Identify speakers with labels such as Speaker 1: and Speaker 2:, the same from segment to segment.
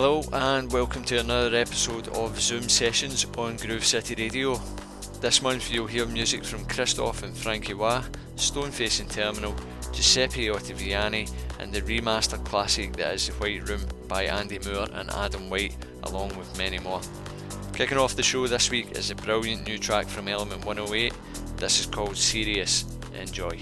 Speaker 1: Hello and welcome to another episode of Zoom Sessions on Groove City Radio. This month you'll hear music from Cristoph and Frankie Wah, Stoneface and Terminal, Giuseppe Ottaviani, and the remastered classic that is The White Room by Andy Moor and Adam White, along with many more. Kicking off the show this week is a brilliant new track from Element 108. This is called Serious. Enjoy.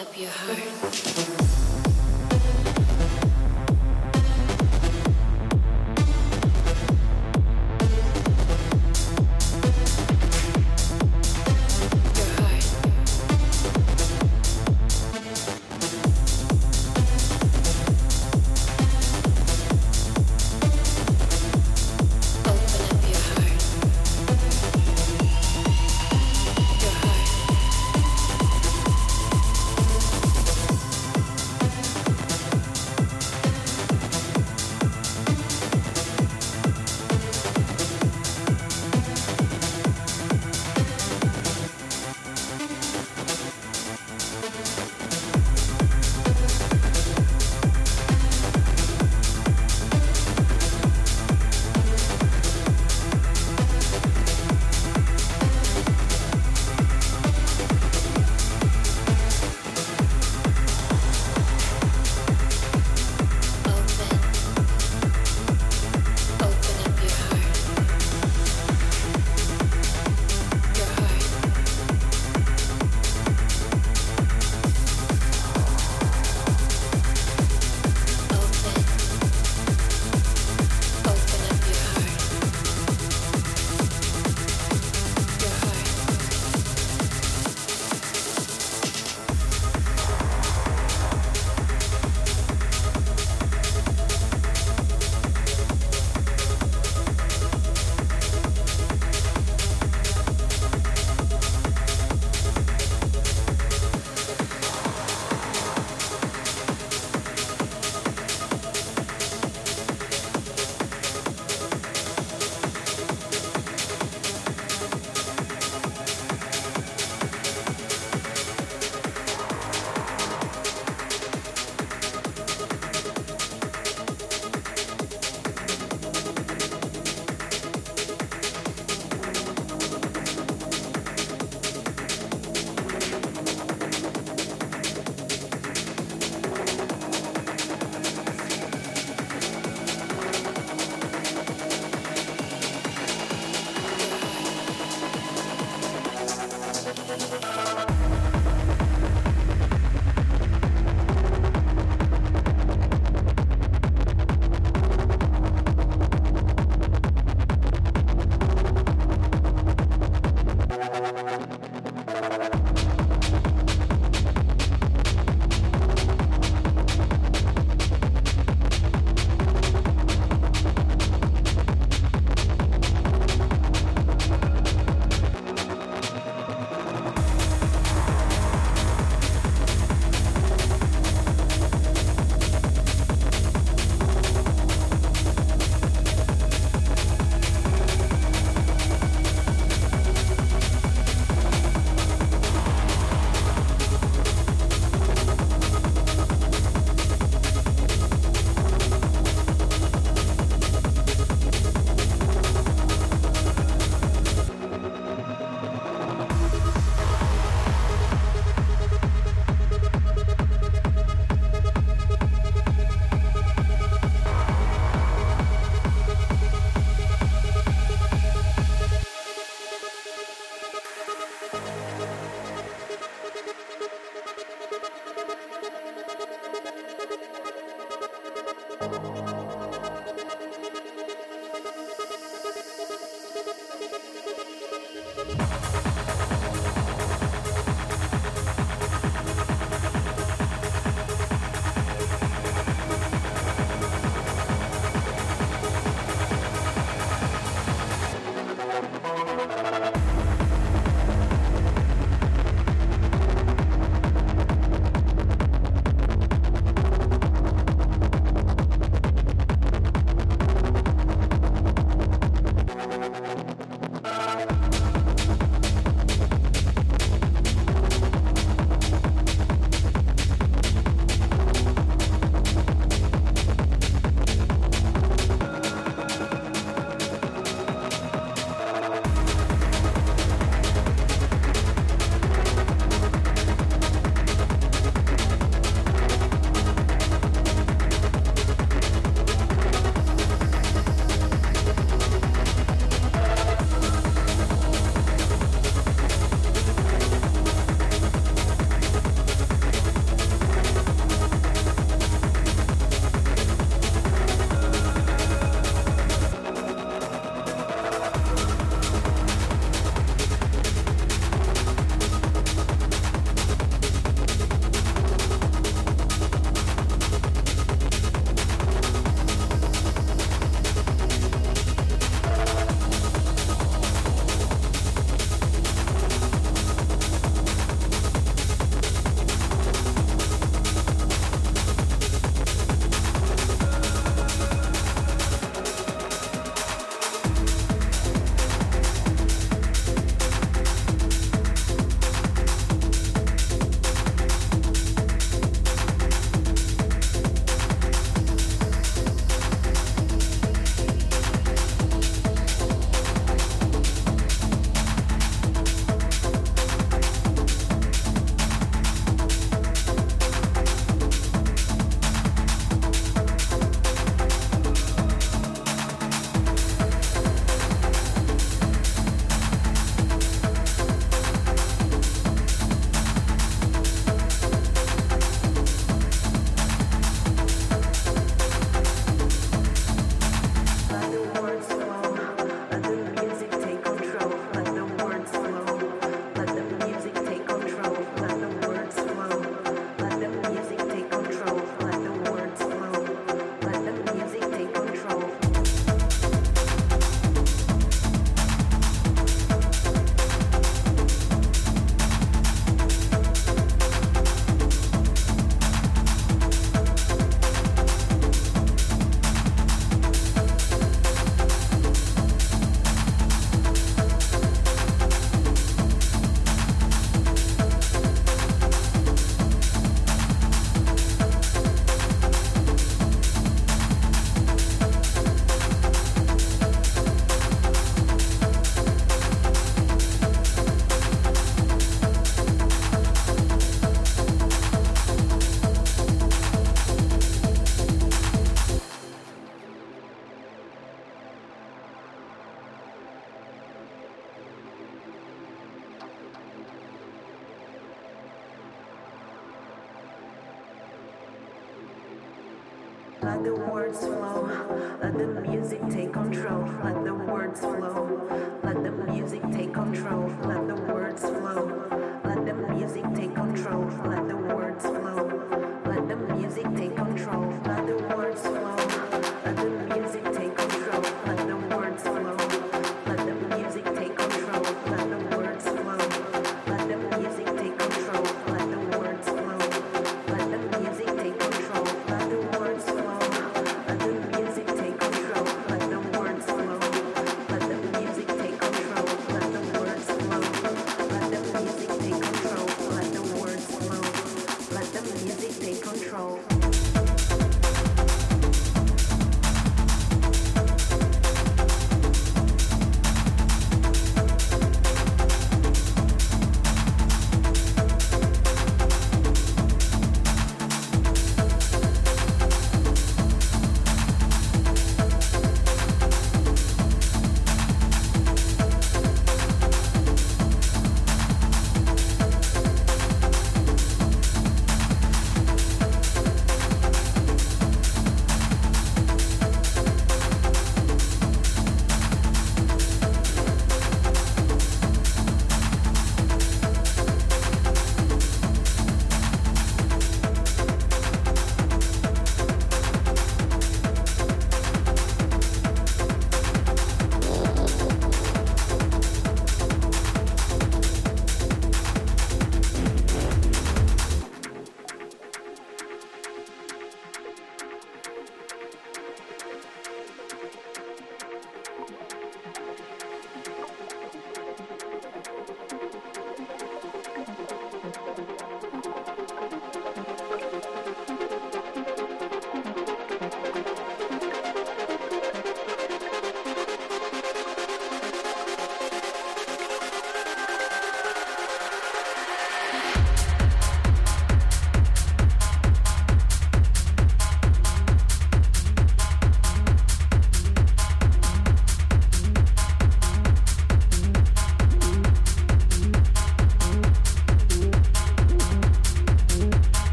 Speaker 2: up your heart.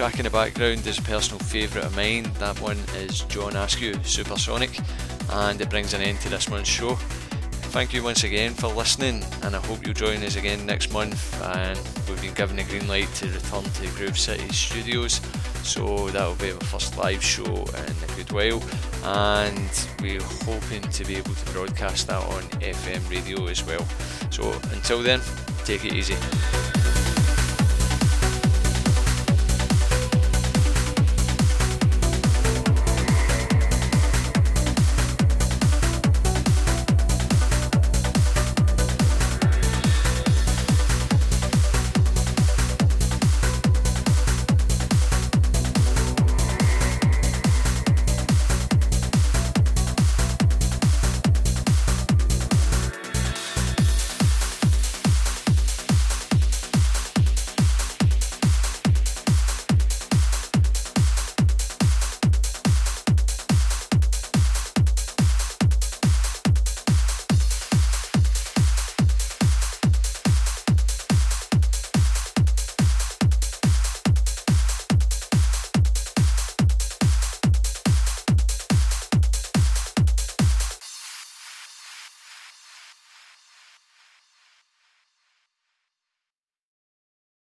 Speaker 1: Track in the background is a personal favourite of mine. That one is John Askew, Supersonic, and it brings an end to this month's show. Thank you once again for listening, and I hope you'll join us again next month. And we've been given a green light to return to Groove City Studios, so that'll be our first live show in a good while. And we're hoping to be able to broadcast that on FM radio as well. So until then, take it easy.